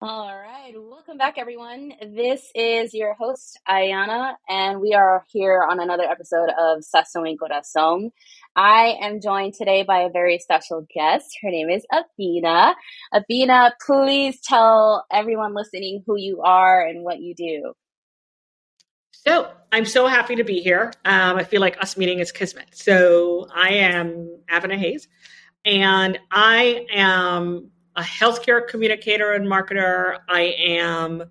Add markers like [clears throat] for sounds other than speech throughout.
All right, welcome back, everyone. This is your host, Ayana, and we are here on another episode of Sazón y Corazón. I am joined today by a very special guest. Her name is Athena. Athena, please tell everyone listening who you are and what you do. So, I'm so happy to be here. Um, I feel like us meeting is kismet. So, I am Abenaa Hayes, and I am a healthcare communicator and marketer. I am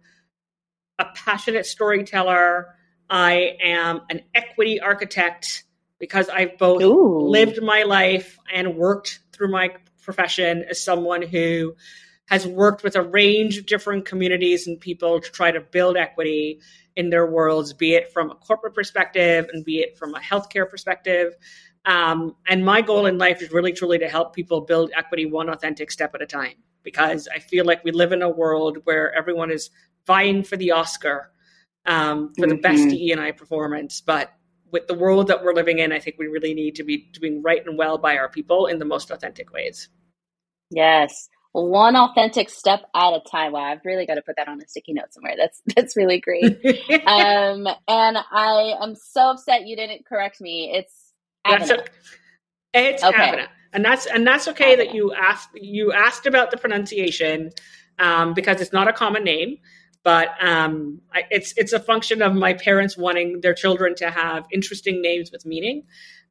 a passionate storyteller. I am an equity architect because I've both Ooh. lived my life and worked through my profession as someone who has worked with a range of different communities and people to try to build equity in their worlds, be it from a corporate perspective and be it from a healthcare perspective. Um, and my goal in life is really truly to help people build equity one authentic step at a time because I feel like we live in a world where everyone is vying for the Oscar um, for mm-hmm. the best mm-hmm. DE&I performance. But with the world that we're living in, I think we really need to be doing right and well by our people in the most authentic ways. Yes. One authentic step at a time. Wow, I've really got to put that on a sticky note somewhere. That's [laughs] that's really great. [laughs] um, and I am so upset you didn't correct me. It's Abenaa. It's okay. and that's and that's okay that you asked you asked about the pronunciation um, because it's not a common name, but um, I, it's it's a function of my parents wanting their children to have interesting names with meaning.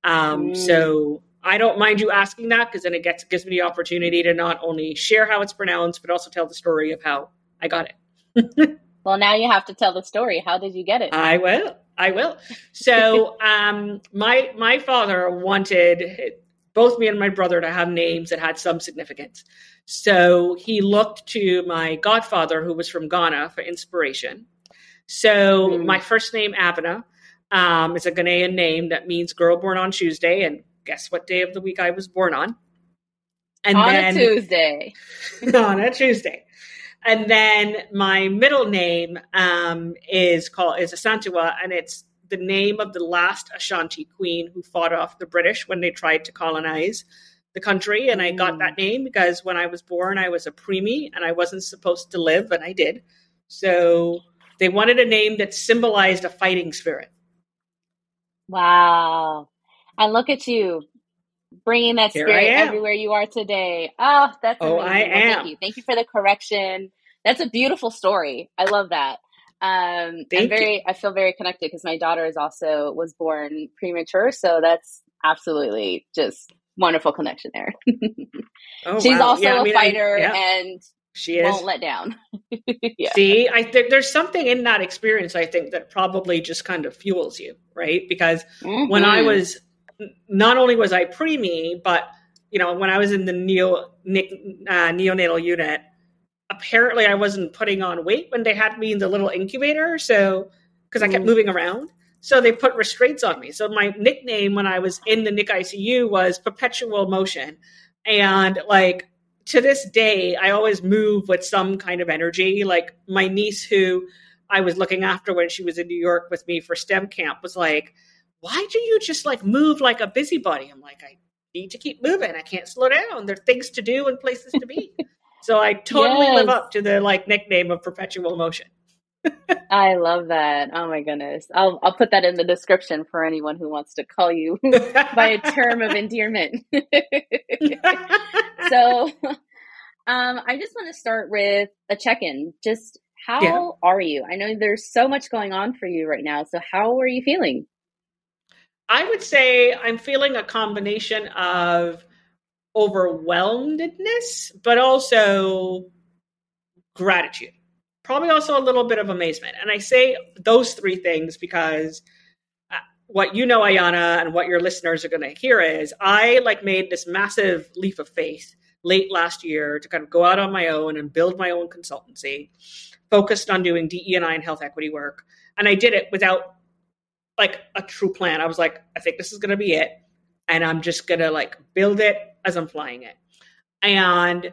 Um, mm. So I don't mind you asking that because then it gets gives me the opportunity to not only share how it's pronounced, but also tell the story of how I got it. [laughs] well, now you have to tell the story. How did you get it? I will. I will. So, [laughs] um, my my father wanted both me and my brother to have names that had some significance. So he looked to my godfather, who was from Ghana, for inspiration. So mm. my first name, Abenaa, um, is a Ghanaian name that means girl born on Tuesday. And guess what day of the week I was born on? And on then, a Tuesday. [laughs] on a Tuesday. And then my middle name um, is called is Asantewaa, and it's the name of the last Ashanti queen who fought off the British when they tried to colonize the country. And I got mm. that name because when I was born, I was a preemie and I wasn't supposed to live, and I did. So they wanted a name that symbolized a fighting spirit. Wow. And look at you bringing that spirit everywhere you are today. Oh, that's amazing. Oh, I well, am. Thank you. Thank you for the correction. That's a beautiful story. I love that. Um, Thank I'm very, you. I feel very connected because my daughter is also was born premature, so that's absolutely just wonderful connection there. [laughs] oh, She's wow. also yeah, a I mean, fighter I, yeah. and she is. won't let down. [laughs] yeah. See, I think there's something in that experience. I think that probably just kind of fuels you, right? Because mm-hmm. when I mm-hmm. was, not only was I preemie, but you know, when I was in the neo uh, neonatal unit, apparently I wasn't putting on weight when they had me in the little incubator. So, because I kept mm. moving around. So they put restraints on me. So my nickname when I was in the NIC ICU was perpetual motion. And like to this day, I always move with some kind of energy. Like my niece who I was looking after when she was in New York with me for STEM camp was like, why do you just like move like a busybody? I'm like, I need to keep moving. I can't slow down. There are things to do and places to be. [laughs] So I totally yes. live up to the like nickname of perpetual motion. [laughs] I love that. Oh my goodness. I'll I'll put that in the description for anyone who wants to call you [laughs] by a term of endearment. so um I just want to start with a check-in. Just how yeah. are you? I know there's so much going on for you right now. So how are you feeling? I would say I'm feeling a combination of overwhelmedness, but also gratitude. Probably also a little bit of amazement. And I say those three things because uh, what you know, Ayana, and what your listeners are going to hear is I like made this massive leap of faith late last year to kind of go out on my own and build my own consultancy focused on doing DE&I and health equity work. And I did it without like a true plan. I was like, I think this is to be it. And I'm just to like build it as I'm flying it. And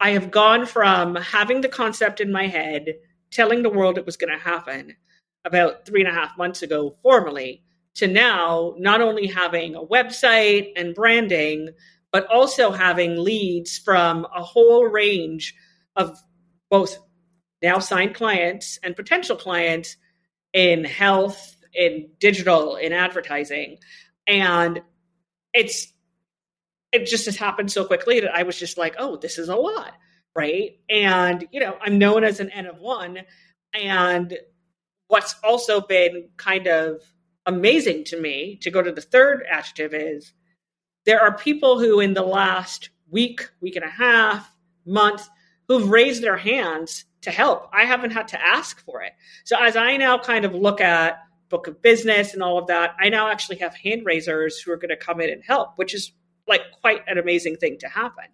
I have gone from having the concept in my head, telling the world it was to happen about three and a half months ago formally, to now not only having a website and branding, but also having leads from a whole range of both now signed clients and potential clients in health, in digital, in advertising. And it's it just has happened so quickly that I was just like, oh, this is a lot. Right. And, you know, I'm known as an N of one. And what's also been kind of amazing to me to go to the third adjective is there are people who in the last week, week and a half, month, who've raised their hands to help. I haven't had to ask for it. So as I now kind of look at book of business and all of that, I now actually have hand raisers who are going to come in and help, which is like quite an amazing thing to happen.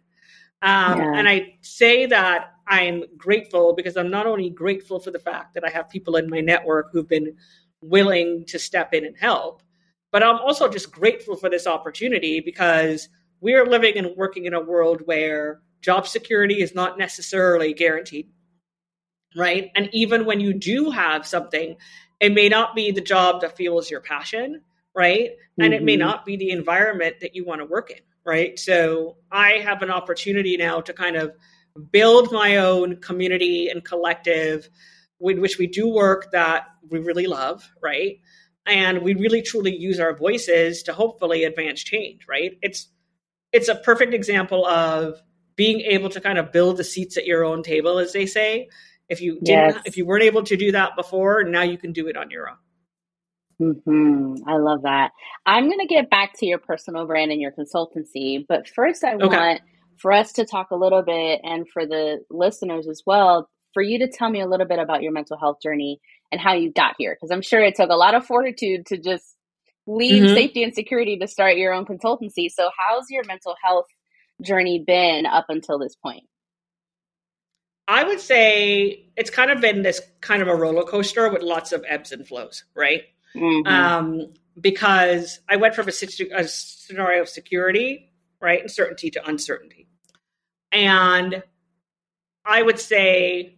Um, yeah. And I say that I'm grateful because I'm not only grateful for the fact that I have people in my network who've been willing to step in and help, but I'm also just grateful for this opportunity because we are living and working in a world where job security is not necessarily guaranteed, right? And even when you do have something, it may not be the job that fuels your passion, right? Mm-hmm. And it may mm-hmm. not be the environment that you want to work in, right? So I have an opportunity now to kind of build my own community and collective with which we do work that we really love, right? And we really truly use our voices to hopefully advance change, right? It's it's a perfect example of being able to kind of build the seats at your own table, as they say. If you didn't, yes. if you weren't able to do that before, now you can do it on your own. Mm-hmm. I love that. I'm going to get back to your personal brand and your consultancy, but first, I okay. want for us to talk a little bit, and for the listeners as well, for you to tell me a little bit about your mental health journey and how you got here, because I'm sure it took a lot of fortitude to just leave mm-hmm. safety and security to start your own consultancy. So, how's your mental health journey been up until this point? I would say it's kind of been this kind of a roller coaster with lots of ebbs and flows, right? Mm-hmm. Um, because I went from a, situ- a scenario of security, right, and certainty to uncertainty. And I would say,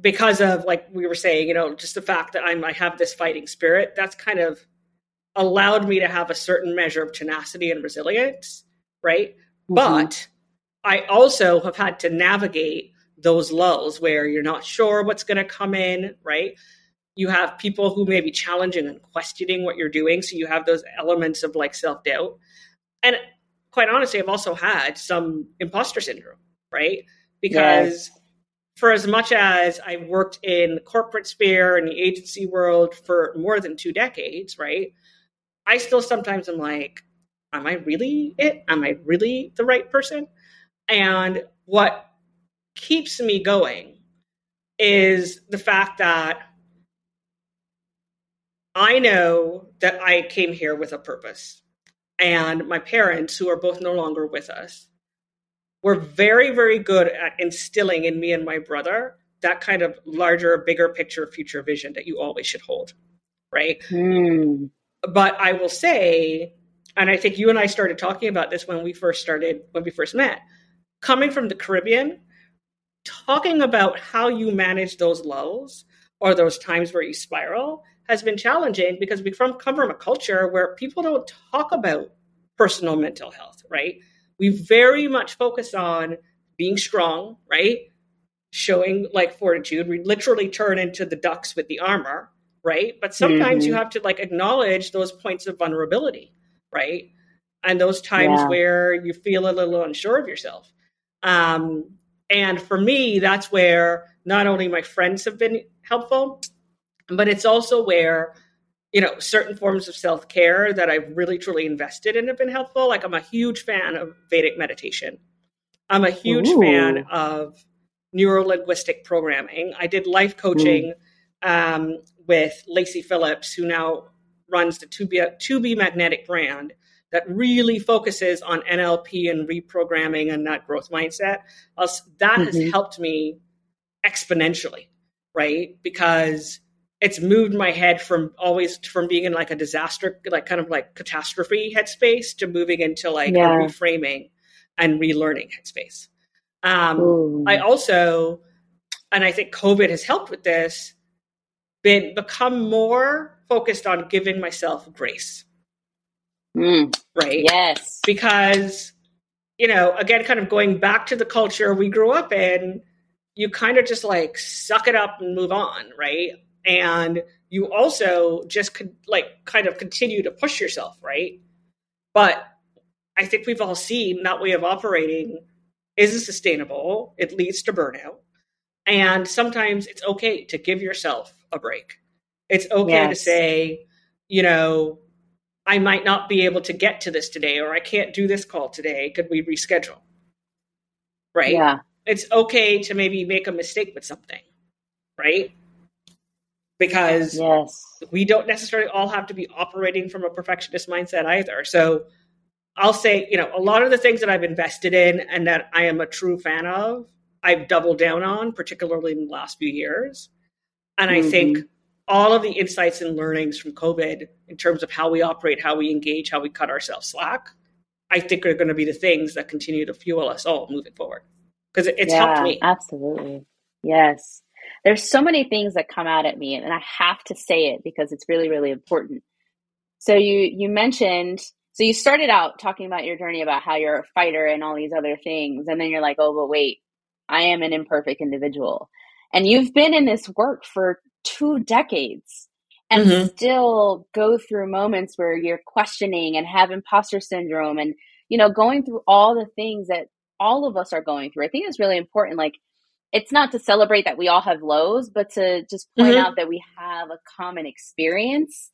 because of like we were saying, you know, just the fact that I'm, I have this fighting spirit, that's kind of allowed me to have a certain measure of tenacity and resilience, right? Mm-hmm. But I also have had to navigate those lulls where you're not sure what's going to come in, right? You have people who may be challenging and questioning what you're doing. So you have those elements of like self doubt. And quite honestly, I've also had some imposter syndrome, right? Because yes. for as much as I worked in the corporate sphere and the agency world for more than two decades, right? I still sometimes am like, am I really it? Am I really the right person? And what keeps me going is the fact that I know that I came here with a purpose. And my parents, who are both no longer with us, were very, very good at instilling in me and my brother that kind of larger, bigger picture, future vision that you always should hold. Right. Mm. But I will say, and I think you and I started talking about this when we first started, when we first met, coming from the Caribbean, talking about how you manage those lows or those times where you spiral has been challenging because we from, come from a culture where people don't talk about personal mental health, right? We very much focus on being strong, right? Showing like fortitude. We literally turn into the ducks with the armor, right? But sometimes mm-hmm. you have to like acknowledge those points of vulnerability, right? And those times yeah. where you feel a little unsure of yourself. Um, and for me, that's where not only my friends have been helpful, but it's also where you know certain forms of self-care that i've really truly invested in have been helpful. Like i'm a huge fan of vedic meditation. I'm a huge Ooh. fan of neuro-linguistic programming. I did life coaching um, with Lacy Phillips who now runs the To Be, 2B magnetic brand that really focuses on nlp and reprogramming and that growth mindset that mm-hmm. has helped me exponentially right because it's moved my head from always from being in like a disaster, like kind of like catastrophe headspace to moving into like yeah. a reframing and relearning headspace. Um, I also, and I think COVID has helped with this, been become more focused on giving myself grace. Mm. Right. Yes. Because, you know, again, kind of going back to the culture we grew up in, you kind of just like suck it up and move on, right? And you also just could like kind of continue to push yourself, right? But I think we've all seen that way of operating isn't sustainable. It leads to burnout. And sometimes it's okay to give yourself a break. It's okay yes. to say, you know, I might not be able to get to this today, or I can't do this call today. Could we reschedule? Right? Yeah. It's okay to maybe make a mistake with something, right? Because yes. we don't necessarily all have to be operating from a perfectionist mindset either. So I'll say, you know, a lot of the things that I've invested in and that I am a true fan of, I've doubled down on, particularly in the last few years. And mm-hmm. I think all of the insights and learnings from COVID in terms of how we operate, how we engage, how we cut ourselves slack, I think are going to be the things that continue to fuel us all moving forward. Because it's yeah, helped me. Absolutely. Yes. There's so many things that come out at me, and I have to say it because it's really, really important. So you you mentioned so you started out talking about your journey about how you're a fighter and all these other things, and then you're like, oh, but wait, I am an imperfect individual. And you've been in this work for two decades and mm-hmm. still go through moments where you're questioning and have imposter syndrome and, you know, going through all the things that all of us are going through. I think it's really important. Like, it's not to celebrate that we all have lows, but to just point mm-hmm. out that we have a common experience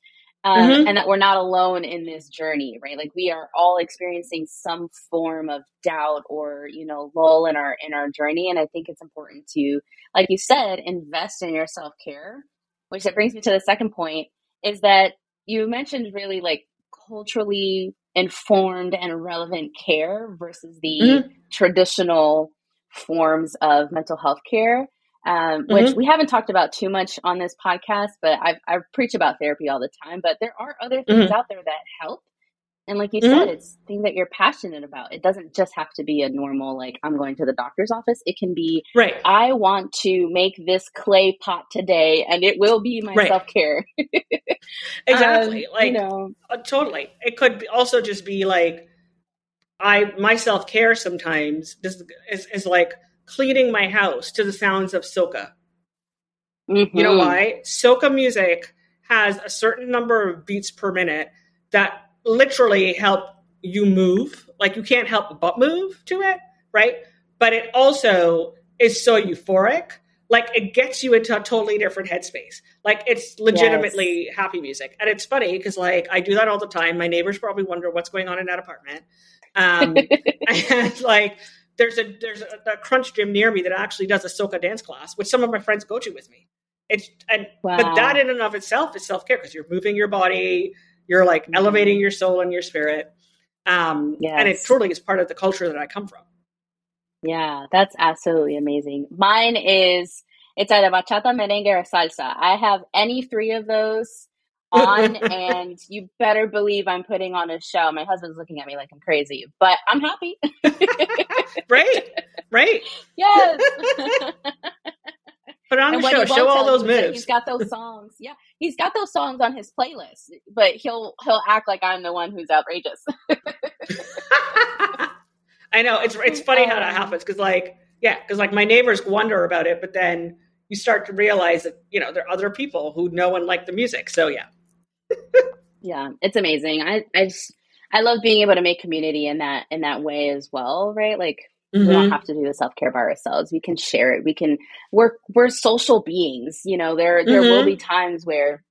um, mm-hmm. and that we're not alone in this journey, right? Like we are all experiencing some form of doubt or you know lull in our in our journey, and I think it's important to, like you said, invest in your self care. Which that brings me to the second point is that you mentioned really like culturally informed and relevant care versus the mm-hmm. traditional forms of mental health care um, which mm-hmm. we haven't talked about too much on this podcast, but I, I preach about therapy all the time. But there are other things mm-hmm. out there that help. And like you mm-hmm. said, it's things that you're passionate about. It doesn't just have to be a normal, like, I'm going to the doctor's office. It can be, right. I want to make this clay pot today and it will be my right. self care. [laughs] exactly. Um, like, you know, uh, totally. It could also just be like, I, my self care sometimes is, is, is like, cleaning my house to the sounds of soca. Mm-hmm. You know mm-hmm. why? Soca music has a certain number of beats per minute that literally help you move. Like you can't help but move to it, right? But it also is so euphoric. Like it gets you into a totally different headspace. Like it's legitimately yes. happy music. And it's funny because like I do that all the time. My neighbors probably wonder what's going on in that apartment. Um, [laughs] [laughs] and like there's a there's a, a, crunch gym near me that actually does a soca dance class, which some of my friends go to with me. It's and wow. but that in and of itself is self care because you're moving your body, you're like mm-hmm. elevating your soul and your spirit, um, yes. and it truly is part of the culture that I come from. Yeah, that's absolutely amazing. Mine is it's either bachata, merengue, or salsa. I have any three of those on and you better believe I'm putting on a show. My husband's looking at me like I'm crazy, but I'm happy. [laughs] right. Right. Yes. Put on the show. Show all those moves. He's got those songs. Yeah. He's got those songs on his playlist, but he'll he'll act like I'm the one who's outrageous. [laughs] I know. It's it's funny how that happens because like yeah, because like my neighbors wonder about it, but then you start to realize that you know there are other people who know and like the music. So yeah yeah, it's amazing. I I just I love being able to make community in that in that way as well, right? Like mm-hmm. we don't mm-hmm. have to do the self care by ourselves. We can share it. We can we're we're social beings. You know, there there mm-hmm. will be times where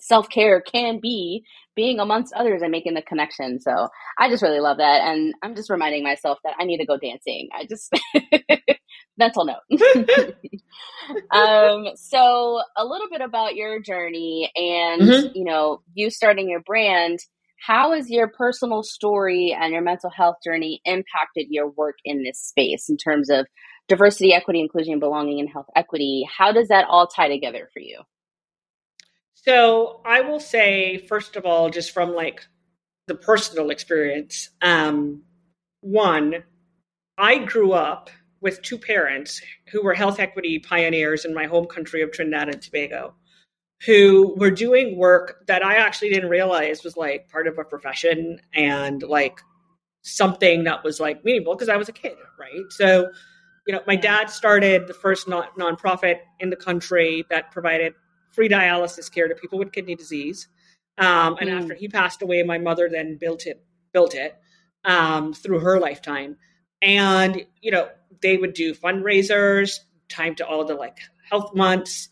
self care can be being amongst others and making the connection. So I just really love that, and I'm just reminding myself that I need to go dancing. I just [laughs] mental note. [laughs] [laughs] um, so a little bit about your journey and mm-hmm. you know you starting your brand. How has your personal story and your mental health journey impacted your work in this space in terms of diversity, equity, inclusion, belonging, and health equity? How does that all tie together for you? So I will say, first of all, just from like the personal experience, um, one, I grew up with two parents who were health equity pioneers in my home country of Trinidad and Tobago, who were doing work that I actually didn't realize was like part of a profession and like something that was like meaningful because I was a kid, right? So You know, my dad started the first non- nonprofit in the country that provided free dialysis care to people with kidney disease. Um, and mm. after he passed away, my mother then built it built it um, through her lifetime. And you know, they would do fundraisers, time to all the like health months.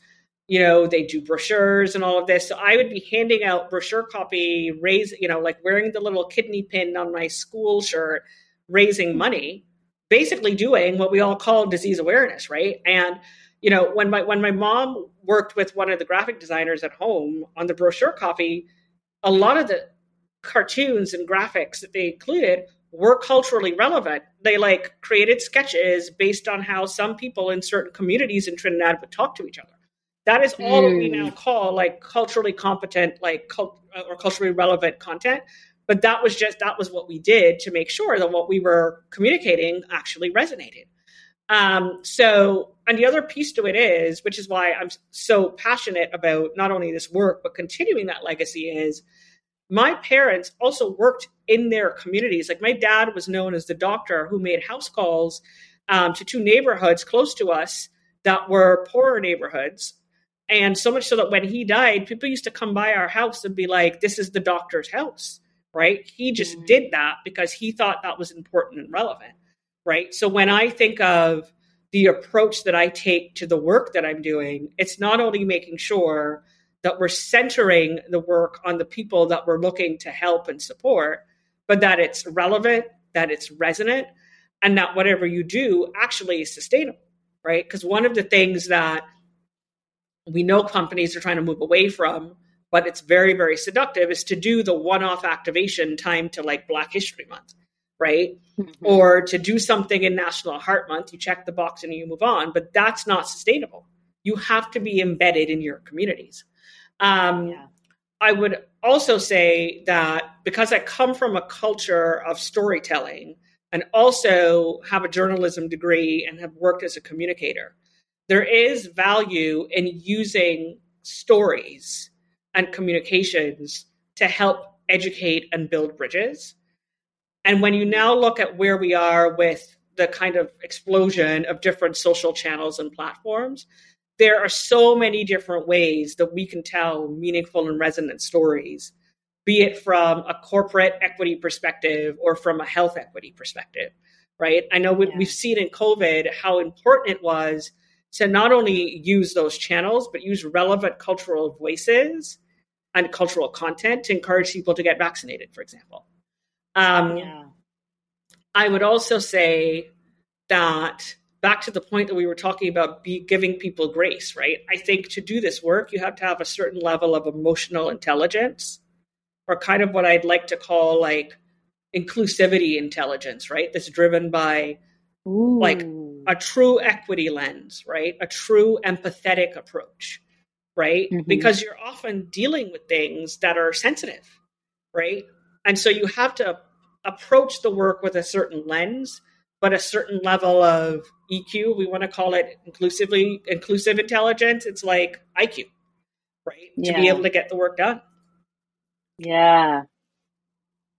You know, they do brochures and all of this. So I would be handing out brochure copy, raise, you know, like wearing the little kidney pin on my school shirt, raising money, basically doing what we all call disease awareness, right? And you know, when my when my mom worked with one of the graphic designers at home on the brochure copy, a lot of the cartoons and graphics that they included were culturally relevant. They like created sketches based on how some people in certain communities in Trinidad would talk to each other. That is all mm. we now hmm. call like culturally competent, like cult- or culturally relevant content. But that was just that was what we did to make sure that what we were communicating actually resonated. Um, so, and the other piece to it is, which is why I'm so passionate about not only this work but continuing that legacy, is my parents also worked in their communities. Like my dad was known as the doctor who made house calls um, to two neighborhoods close to us that were poorer neighborhoods. And so much so that when he died, people used to come by our house and be like, this is the doctor's house, right? He just mm-hmm. did that because he thought that was important and relevant, right? So when I think of the approach that I take to the work that I'm doing, it's not only making sure that we're centering the work on the people that we're looking to help and support, but that it's relevant, that it's resonant, and that whatever you do actually is sustainable, right? Because one of the things that we know companies are trying to move away from, but it's very, very seductive, is to do the one off activation time to like Black History Month, right? Mm-hmm. Or to do something in National Heart Month, you check the box and you move on, but that's not sustainable. You have to be embedded in your communities. Um, yeah. I would also say that because I come from a culture of storytelling and also have a journalism degree and have worked as a communicator, there is value in using stories and communications to help educate and build bridges. And when you now look at where we are with the kind of explosion of different social channels and platforms, there are so many different ways that we can tell meaningful and resonant stories, be it from a corporate equity perspective or from a health equity perspective, right? I know yeah. we've seen in COVID how important it was to not only use those channels, but use relevant cultural voices and cultural content to encourage people to get vaccinated, for example. Um, yeah. I would also say that back to the point that we were talking about be giving people grace, right? I think to do this work, you have to have a certain level of emotional intelligence or kind of what I'd like to call like inclusivity intelligence, right? That's driven by Ooh. like a true equity lens, right? A true empathetic approach, right? Mm-hmm. Because you're often dealing with things that are sensitive, right? And so you have to approach the work with a certain lens but a certain level of EQ, we want to call it inclusively inclusive intelligence. It's like IQ, right? Yeah. To be able to get the work done. Yeah.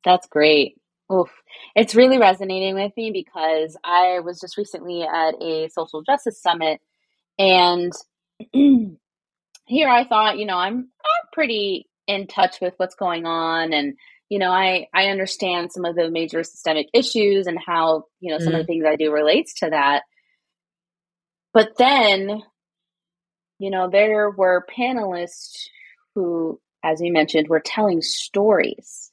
That's great. Oof. It's really resonating with me because I was just recently at a social justice summit and [clears throat] here I thought, you know, I'm I'm pretty in touch with what's going on and you know, I, I understand some of the major systemic issues and how, you know, some mm-hmm. of the things I do relates to that. But then, you know, there were panelists who, as you mentioned, were telling stories.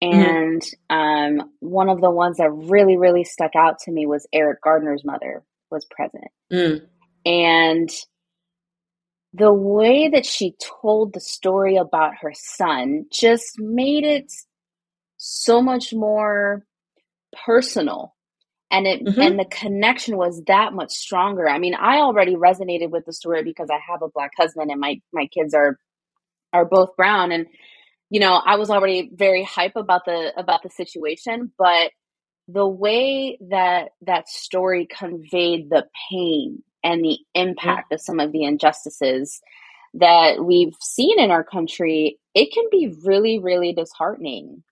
Mm-hmm. And mm-hmm. um, one of the ones that really, really stuck out to me was Eric Garner's mother was present. Mm. And the way that she told the story about her son just made it so much more personal. And it mm-hmm. and the connection was that much stronger. I mean i already resonated with the story because i have a black husband and my my kids are are both brown. And you know i was already very hype about the about the situation but the way that that story conveyed the pain and the impact of some of the injustices that we've seen in our country, it can be really, really disheartening.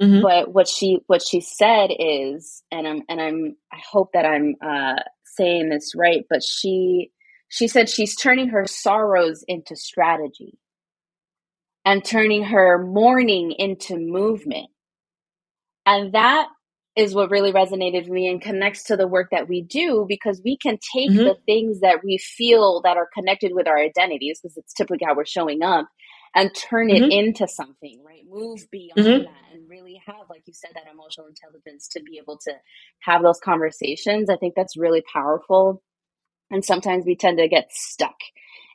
Mm-hmm. But what she what she said is, and I'm and I'm I hope that I'm uh, saying this right, but she she said she's turning her sorrows into strategy and turning her mourning into movement. And that is what really resonated with me and connects to the work that we do because we can take mm-hmm. the things that we feel that are connected with our identities because it's typically how we're showing up and turn it mm-hmm. into something right move beyond mm-hmm. that and really have like you said that emotional intelligence to be able to have those conversations i think that's really powerful and sometimes we tend to get stuck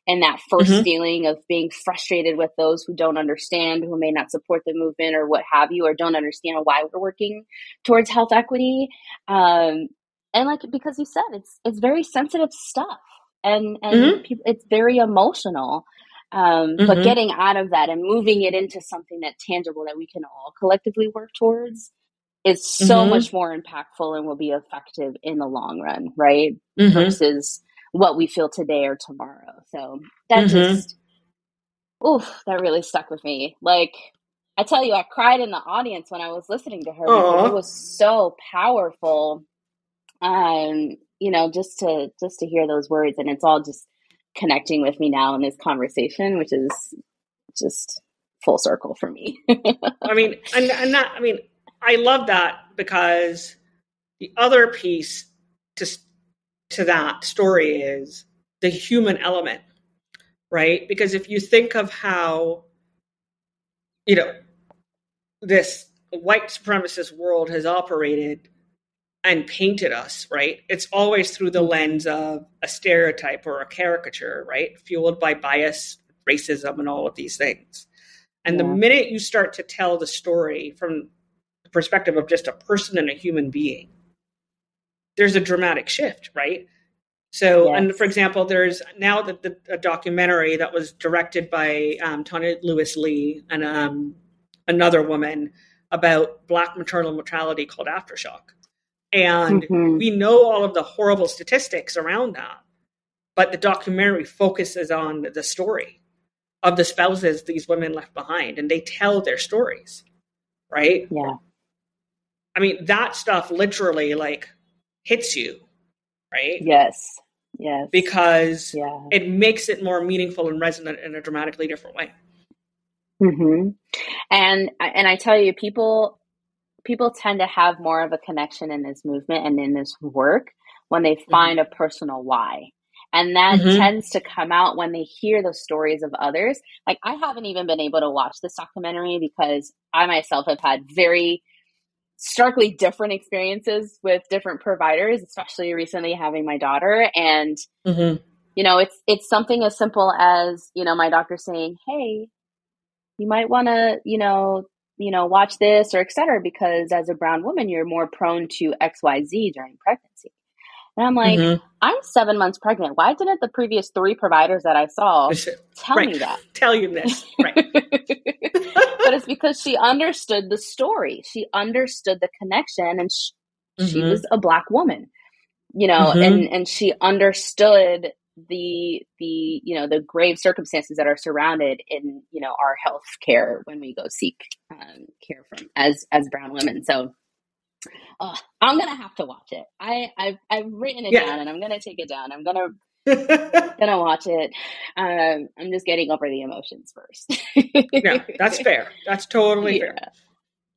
and that 1st mm-hmm. feeling of being frustrated with those who don't understand, who may not support the movement or what have you, or don't understand why we're working towards health equity. Um, and like because you said, it's it's very sensitive stuff, and and mm-hmm. people, it's very emotional. Um, mm-hmm. But getting out of that and moving it into something that tangible that we can all collectively work towards is so mm-hmm. much more impactful and will be effective in the long run, right? Mm-hmm. Versus what we feel today or tomorrow. So that mm-hmm. just, oof, that really stuck with me. Like, I tell you, I cried in the audience when I was listening to her because it was so powerful. Um, you know, just to just to hear those words, and it's all just connecting with me now in this conversation, which is just full circle for me. [laughs] I mean, and, and that, I mean, I love that because the other piece to to that story is the human element, right? Because if you think of how, you know, this white supremacist world has operated and painted us, right? It's always through the lens of a stereotype or a caricature, right? Fueled by bias, racism, and all of these things. And yeah. the minute you start to tell the story from the perspective of just a person and a human being, there's a dramatic shift, right? So, yes. and for example, there's now the, the, a documentary that was directed by um, Tonya Lewis Lee and um, another woman about Black maternal mortality called Aftershock. And mm-hmm. we know all of the horrible statistics around that, but the documentary focuses on the story of the spouses these women left behind, and they tell their stories, right? Yeah. I mean, that stuff literally like hits you, right? Yes. Yes. Because yeah. it makes it more meaningful and resonant in a dramatically different way. Mm-hmm. And and I tell you, people people tend to have more of a connection in this movement and in this work when they mm-hmm. find mm-hmm. a personal why. And that mm-hmm. tends to come out when they hear the stories of others. Like I haven't even been able to watch this documentary because I myself have had very starkly different experiences with different providers, especially recently having my daughter. And, mm-hmm. you know, it's, it's something as simple as, you know, my doctor saying, Hey, you might want to, you know, you know, watch this or etc. because as a brown woman, you're more prone to XYZ during pregnancy. And I'm like, mm-hmm. I'm seven months pregnant. Why didn't the previous three providers that I saw [laughs] tell right. me that? [laughs] Tell you this. Right. [laughs] but it's because she understood the story. She understood the connection and she, mm-hmm. she was a black woman, you know, mm-hmm. and, and she understood the the you know the grave circumstances that are surrounded in you know our health care when we go seek um, care from as as brown women so uh, i'm gonna have to watch it i i've, I've written it yeah. down and i'm gonna take it down i'm gonna [laughs] gonna watch it. Um, I'm just getting over the emotions first. yeah, that's fair. That's totally yeah. fair.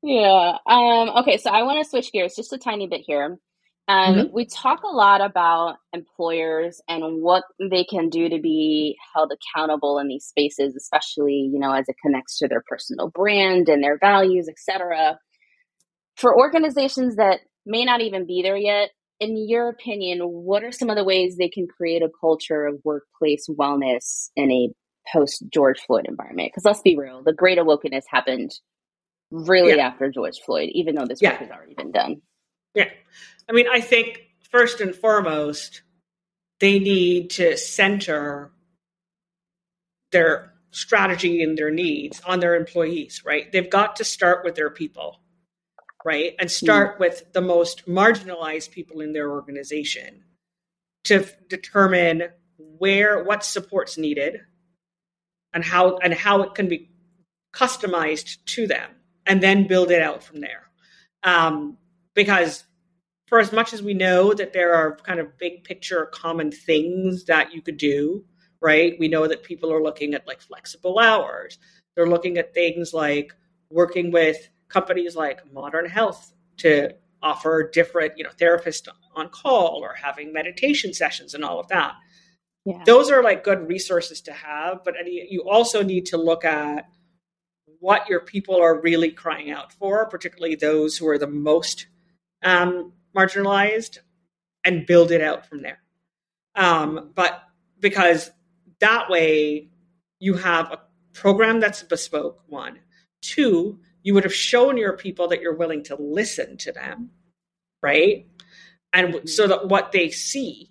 Yeah. Um, okay, so I want to switch gears just a tiny bit here. Um, mm-hmm. We talk a lot about employers and what they can do to be held accountable in these spaces, especially you know as it connects to their personal brand and their values, etc. For organizations that may not even be there yet, in your opinion, what are some of the ways they can create a culture of workplace wellness in a post George Floyd environment? Because let's be real, the great awakeness happened really yeah. after George Floyd, even though this yeah. work has already been done. Yeah. I mean, I think first and foremost, they need to center their strategy and their needs on their employees, right? They've got to start with their people right? And start mm. with the most marginalized people in their organization to f- determine where what support's needed and how and how it can be customized to them, and then build it out from there. Um, because for as much as we know that there are kind of big picture common things that you could do, right? We know that people are looking at like flexible hours. They're looking at things like working with companies like Modern Health to offer different, you know, therapists on call or having meditation sessions and all of that. Yeah. Those are like good resources to have, but you also need to look at what your people are really crying out for, particularly those who are the most um, marginalized, and build it out from there. Um, but because that way you have a program that's bespoke, one. Two, you would have shown your people that you're willing to listen to them, right? And so that what they see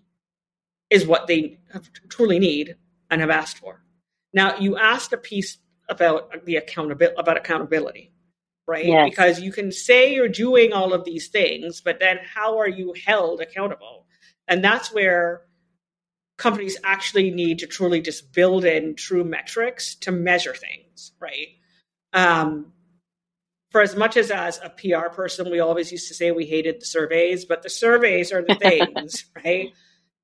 is what they truly need and have asked for. Now, you asked a piece about the accountability about accountability right yes. because you can say you're doing all of these things but then how are you held accountable and that's where companies actually need to truly just build in true metrics to measure things right um, for as much as as a pr person we always used to say we hated the surveys but the surveys are the [laughs] things right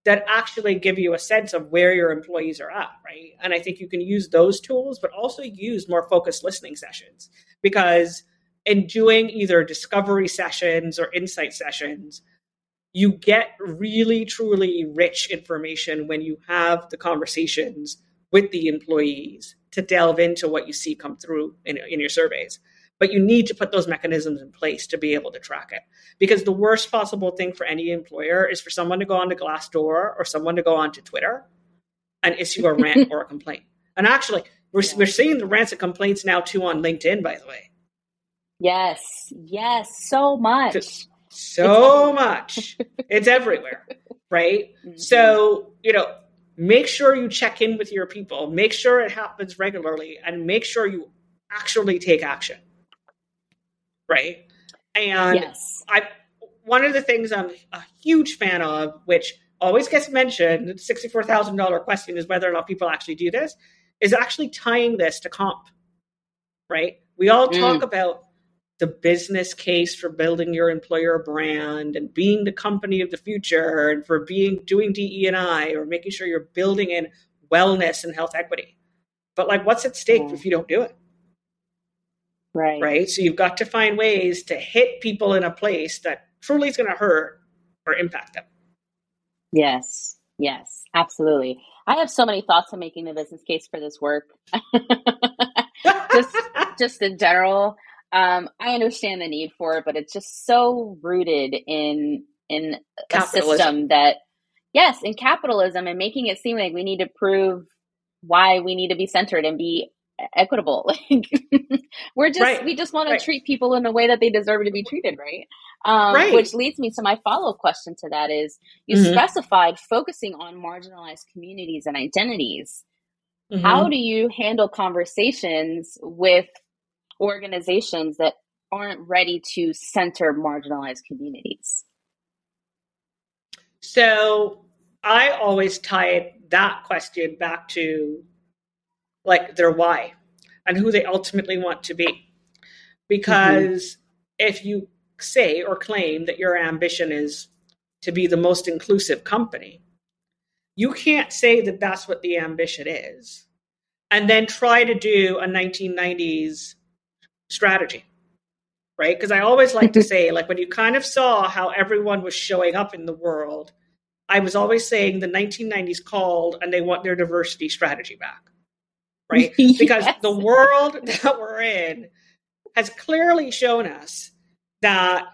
that actually give you a sense of where your employees are at, right? And I think you can use those tools, but also use more focused listening sessions because in doing either discovery sessions or insight sessions, you get really, truly rich information when you have the conversations with the employees to delve into what you see come through in, in your surveys. But you need to put those mechanisms in place to be able to track it. Because the worst possible thing for any employer is for someone to go onto Glassdoor or someone to go onto Twitter and issue a rant [laughs] or a complaint. And actually, we're, yeah. we're seeing the rants and complaints now too on LinkedIn, by the way. Yes, yes, so much. So much. [laughs] it's everywhere, right? Mm-hmm. So, you know, make sure you check in with your people, make sure it happens regularly, and make sure you actually take action right? And yes. I one of the things I'm a huge fan of, which always gets mentioned, the sixty-four thousand dollar question is whether or not people actually do this, is actually tying this to comp. Right? We all mm. talk about the business case for building your employer brand and being the company of the future and for being doing DE and I or making sure you're building in wellness and health equity. But like what's at stake if you don't do it? Right. Right. So you've got to find ways to hit people in a place that truly is going to hurt or impact them. Yes. Yes. Absolutely. I have so many thoughts on making the business case for this work. [laughs] just, just in general, um, I understand the need for it, but it's just so rooted in in a system that, yes, in capitalism and making it seem like we need to prove why we need to be centered and be equitable. [laughs] Like we're just right. we just want right. to treat people in a way that they deserve to be treated, right? Um, right. Which leads me to my follow up question to that: is you mm-hmm. specified focusing on marginalized communities and identities. Mm-hmm. How do you handle conversations with organizations that aren't ready to center marginalized communities? So I always tie that question back to like their why and who they ultimately want to be. Because mm-hmm. if you say or claim that your ambition is to be the most inclusive company, you can't say that that's what the ambition is and then try to do a 1990s strategy. Right? Because I always like to [laughs] say, like, when you kind of saw how everyone was showing up in the world, I was always saying the 1990s called and they want their diversity strategy back [laughs] right? Because yes. the world [laughs] that we're in has clearly shown us that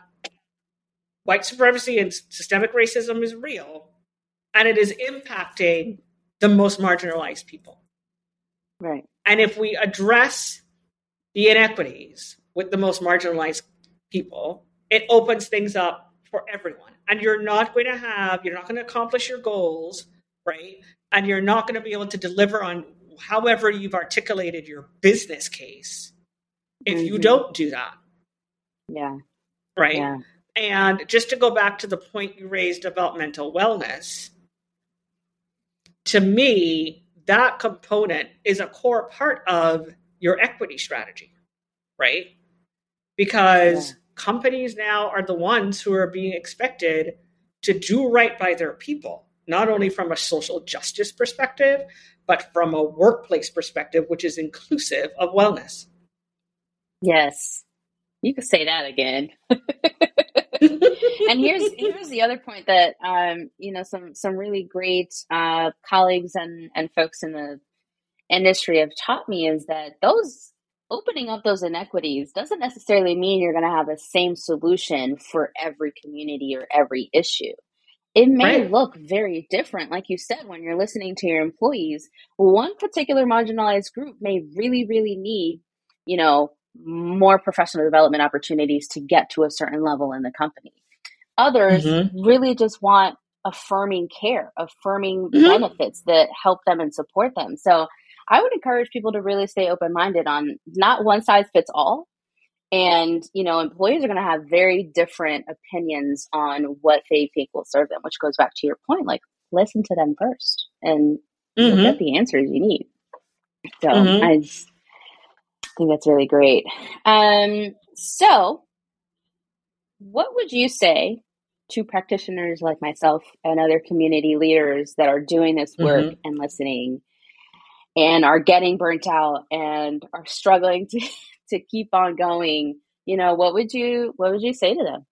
white supremacy and systemic racism is real and it is impacting the most marginalized people. Right. And if we address the inequities with the most marginalized people, it opens things up for everyone. And you're not going to have, you're not going to accomplish your goals, right? And you're not going to be able to deliver on however you've articulated your business case if mm-hmm. you don't do that. Yeah. Right. Yeah. And just to go back to the point you raised about mental wellness, to me, that component is a core part of your equity strategy, right? because yeah. companies now are the ones who are being expected to do right by their people, not only from a social justice perspective, but from a workplace perspective, which is inclusive of wellness. Yes. You could say that again. [laughs] and here's here's the other point that um, you know some some really great uh, colleagues and and folks in the industry have taught me is that those opening up those inequities doesn't necessarily mean you're going to have the same solution for every community or every issue. It may right. look very different, like you said, when you're listening to your employees. One particular marginalized group may really, really need, you know, more professional development opportunities to get to a certain level in the company. Others mm-hmm. really just want affirming care, affirming mm-hmm. benefits that help them and support them. So I would encourage people to really stay open minded on not one size fits all. And, you know, employees are going to have very different opinions on what they think will serve them, which goes back to your point like, listen to them first and mm-hmm. get the answers you need. So mm-hmm. I think that's really great. Um, so, what would you say to practitioners like myself and other community leaders that are doing this work mm-hmm. and listening and are getting burnt out and are struggling to to keep on going you know what would you what would you say to them?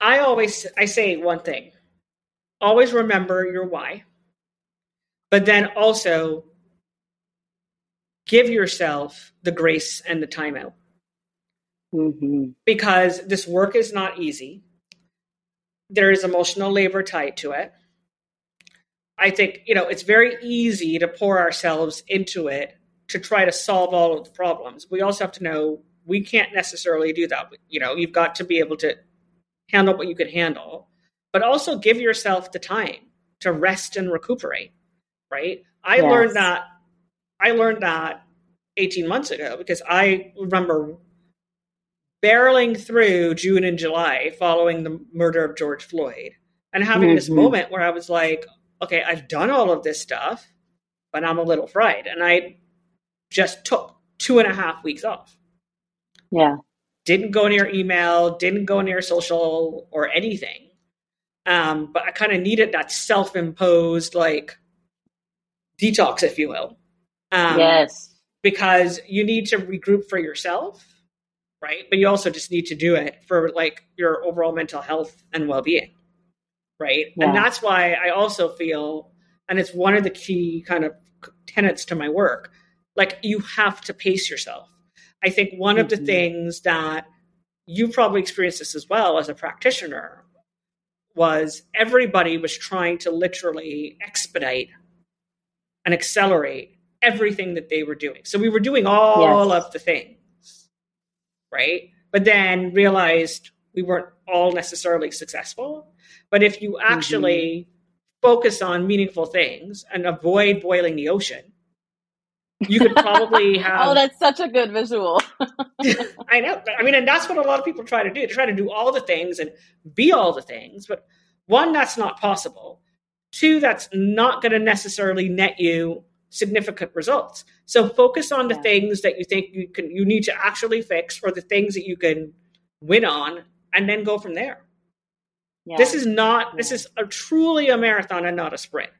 I always i say one thing always remember your why but then also give yourself the grace and the time out. Mm-hmm. because this work is not easy. There is emotional labor tied to it. I think, you know, it's very easy to pour ourselves into it to try to solve all of the problems. We also have to know we can't necessarily do that. You know, you've got to be able to handle what you can handle, but also give yourself the time to rest and recuperate, right? I yes. learned that I learned that 18 months ago because I remember barreling through June and July following the murder of George Floyd and having mm-hmm. this moment where I was like, okay, I've done all of this stuff, but I'm a little fried. And I just took two and a half weeks off. Yeah. Didn't go near email, didn't go near social or anything. Um, but I kind of needed that self imposed, like, detox, if you will. Um, yes. Because you need to regroup for yourself, right? But you also just need to do it for, like, your overall mental health and well being right? Yeah. And that's why I also feel, and it's one of the key kind of tenets to my work, like you have to pace yourself. I think one mm-hmm. of the mm-hmm. things that you probably experienced this as well as a practitioner was everybody was trying to literally expedite and accelerate everything that they were doing. So we were doing all yes. of the things, right? But then realized we weren't all necessarily successful. But if you actually mm-hmm. focus on meaningful things and avoid boiling the ocean, you could probably [laughs] oh, have. oh, that's such a good visual. [laughs] I know. I mean, and that's what a lot of people try to do. They try to do all the things and be all the things. But one, that's not possible. Two, that's not going to necessarily net you significant results. So focus on the yeah. things that you think you can you need to actually fix or the things that you can win on and then go from there. Yeah. This is not. This is a truly a marathon and not a sprint.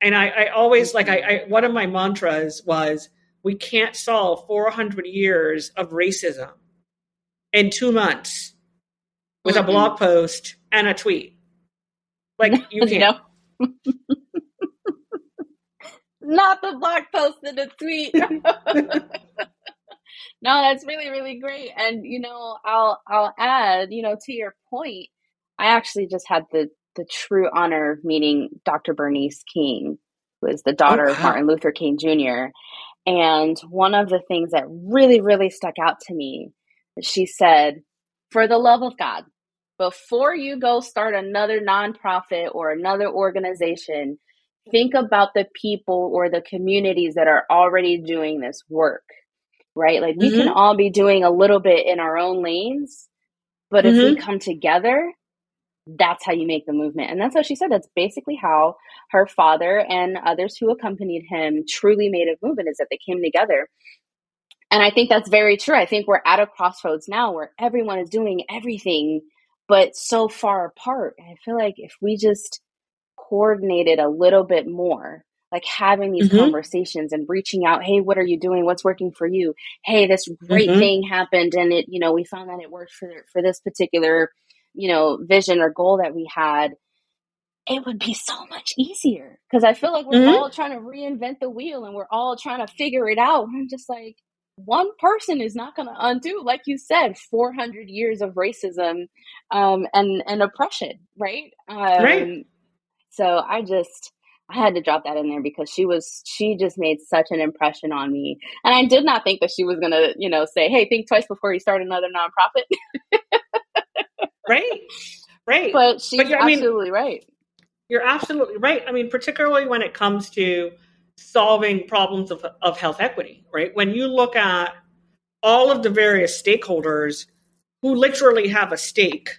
And I, I always like. I, I one of my mantras was, "We can't solve 400 years of racism in two months with mm-hmm. a blog post and a tweet." Like [laughs] you can't. [laughs] not the blog post and a tweet. [laughs] no, that's really really great. And you know, I'll I'll add, you know, to your point I actually just had the the true honor of meeting Dr. Bernice King, who is the daughter oh, wow. of Martin Luther King Jr. And one of the things that really, really stuck out to me, she said, for the love of God, before you go start another nonprofit or another organization, think about the people or the communities that are already doing this work, right? Like we mm-hmm. can all be doing a little bit in our own lanes, but mm-hmm. if we mm-hmm. come together, that's how you make the movement. And that's how she said. That's basically how her father and others who accompanied him truly made a movement is that they came together And I think that's very true. I think we're at a crossroads now where everyone is doing everything, but so far apart. And I feel like if we just coordinated a little bit more, like having these mm-hmm. conversations and reaching out, hey, what are you doing? What's working for you? Hey, this great mm-hmm. thing happened and it, you know, we found that it worked for for this particular, you know, vision or goal that we had. It would be so much easier because I feel like we're mm-hmm. all trying to reinvent the wheel and we're all trying to figure it out. I'm just like, one person is not going to undo, like you said, 400 years of racism um, and and oppression, right? Um, right. So I just I had to drop that in there because she was she just made such an impression on me, and I did not think that she was going to you know say, "Hey, think twice before you start another nonprofit." [laughs] right. Right. But she's but absolutely mean, right. You're absolutely right. I mean, particularly when it comes to solving problems of, of health equity, right? When you look at all of the various stakeholders who literally have a stake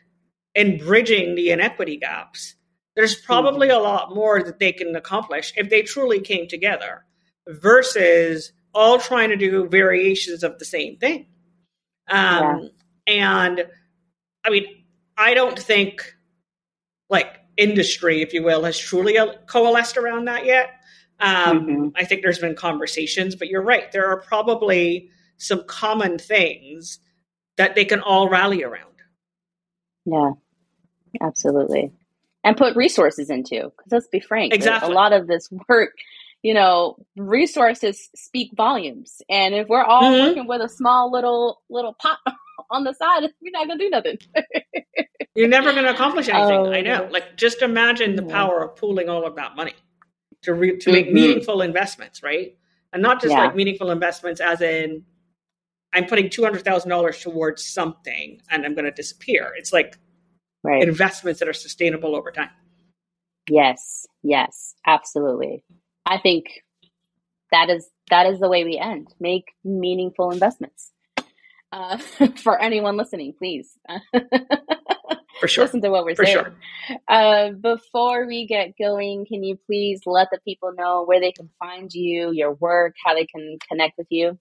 in bridging the inequity gaps, there's probably mm-hmm. a lot more that they can accomplish if they truly came together versus all trying to do variations of the same thing. Um, yeah. And I mean, I don't think like industry, if you will, has truly coalesced around that yet. Um, mm-hmm. I think there's been conversations, but you're right. There are probably some common things that they can all rally around. Yeah, absolutely. And put resources into, because let's be frank, exactly. a lot of this work, you know, resources speak volumes. And if we're all mm-hmm. working with a small little little pot on the side, [laughs] we're not gonna do nothing. [laughs] You're never gonna accomplish anything. Oh, I know. Like just imagine the power of pooling all of that money to re- to make mm-hmm. meaningful investments, right? And not just yeah. like meaningful investments as in I'm putting two hundred thousand dollars towards something and I'm going to disappear. It's like right. investments that are sustainable over time. Yes, yes, absolutely. I think that is that is the way we end. Make meaningful investments. Uh, [laughs] for anyone listening, please. [laughs] For sure. Listen to what we're For saying. Sure. Uh, before we get going, can you please let the people know where they can find you, your work, how they can connect with you?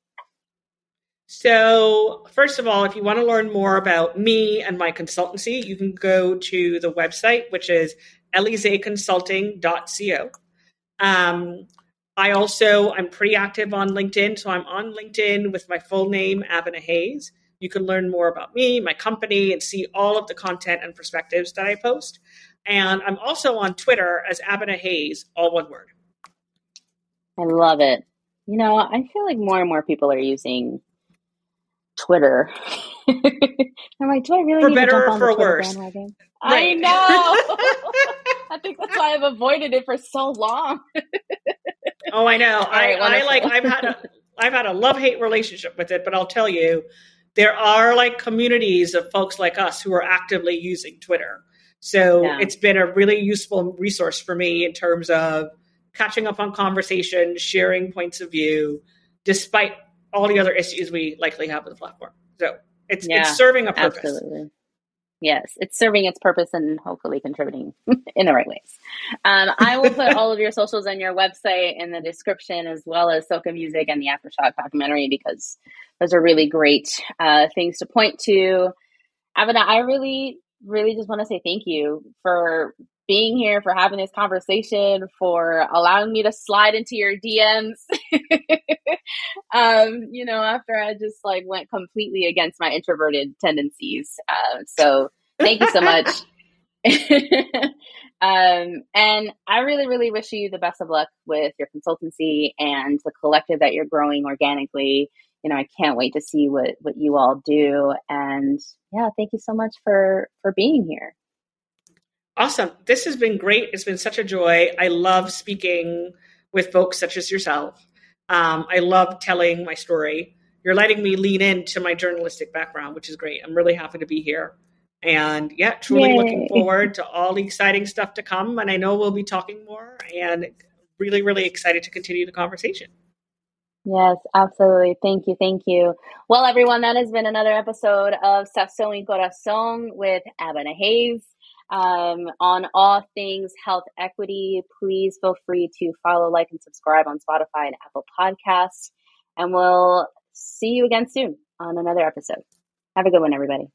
So, first of all, if you want to learn more about me and my consultancy, you can go to the website, which is elyseeconsulting.co. Um, I also, I'm pretty active on LinkedIn. So I'm on LinkedIn with my full name, Abenaa Hayes. You can learn more about me, my company, and see all of the content and perspectives that I post. And I'm also on Twitter as Abenaa Hayes, all one word. I love it. You know, I feel like more and more people are using Twitter. [laughs] I'm like, do I really for need better to jump on or the Twitter worse? bandwagon? Right. I know. [laughs] [laughs] I think that's why I've avoided it for so long. Oh, I know. I, I like. I've had a. I've had a love hate relationship with it, but I'll tell you, there are like communities of folks like us who are actively using Twitter. So yeah. it's been a really useful resource for me in terms of catching up on conversations, sharing points of view, despite all the other issues we likely have with the platform. So it's yeah, it's serving a purpose. Absolutely. Yes, it's serving its purpose and hopefully contributing [laughs] in the right ways. Um, I will put all of your socials and your website in the description, as well as Soca Music and the Aftershock documentary, because those are really great uh, things to point to. Abenaa, I really, really just want to say thank you for being here, for having this conversation, for allowing me to slide into your DMs. [laughs] um, you know, after I just like went completely against my introverted tendencies. Uh, so thank you so much. [laughs] [laughs] um, and I really, really wish you the best of luck with your consultancy and the collective that you're growing organically. You know, I can't wait to see what what you all do. And yeah, thank you so much for for being here. Awesome. This has been great. It's been such a joy. I love speaking with folks such as yourself. Um, I love telling my story. You're letting me lean into my journalistic background, which is great. I'm really happy to be here. And yeah, truly Yay. looking forward to all the exciting stuff to come. And I know we'll be talking more and really, really excited to continue the conversation. Yes, absolutely. Thank you. Thank you. Well, everyone, that has been another episode of Sazón y Corazón with Abenaa Hayes um, on all things health equity. Please feel free to follow, like, and subscribe on Spotify and Apple Podcasts. And we'll see you again soon on another episode. Have a good one, everybody.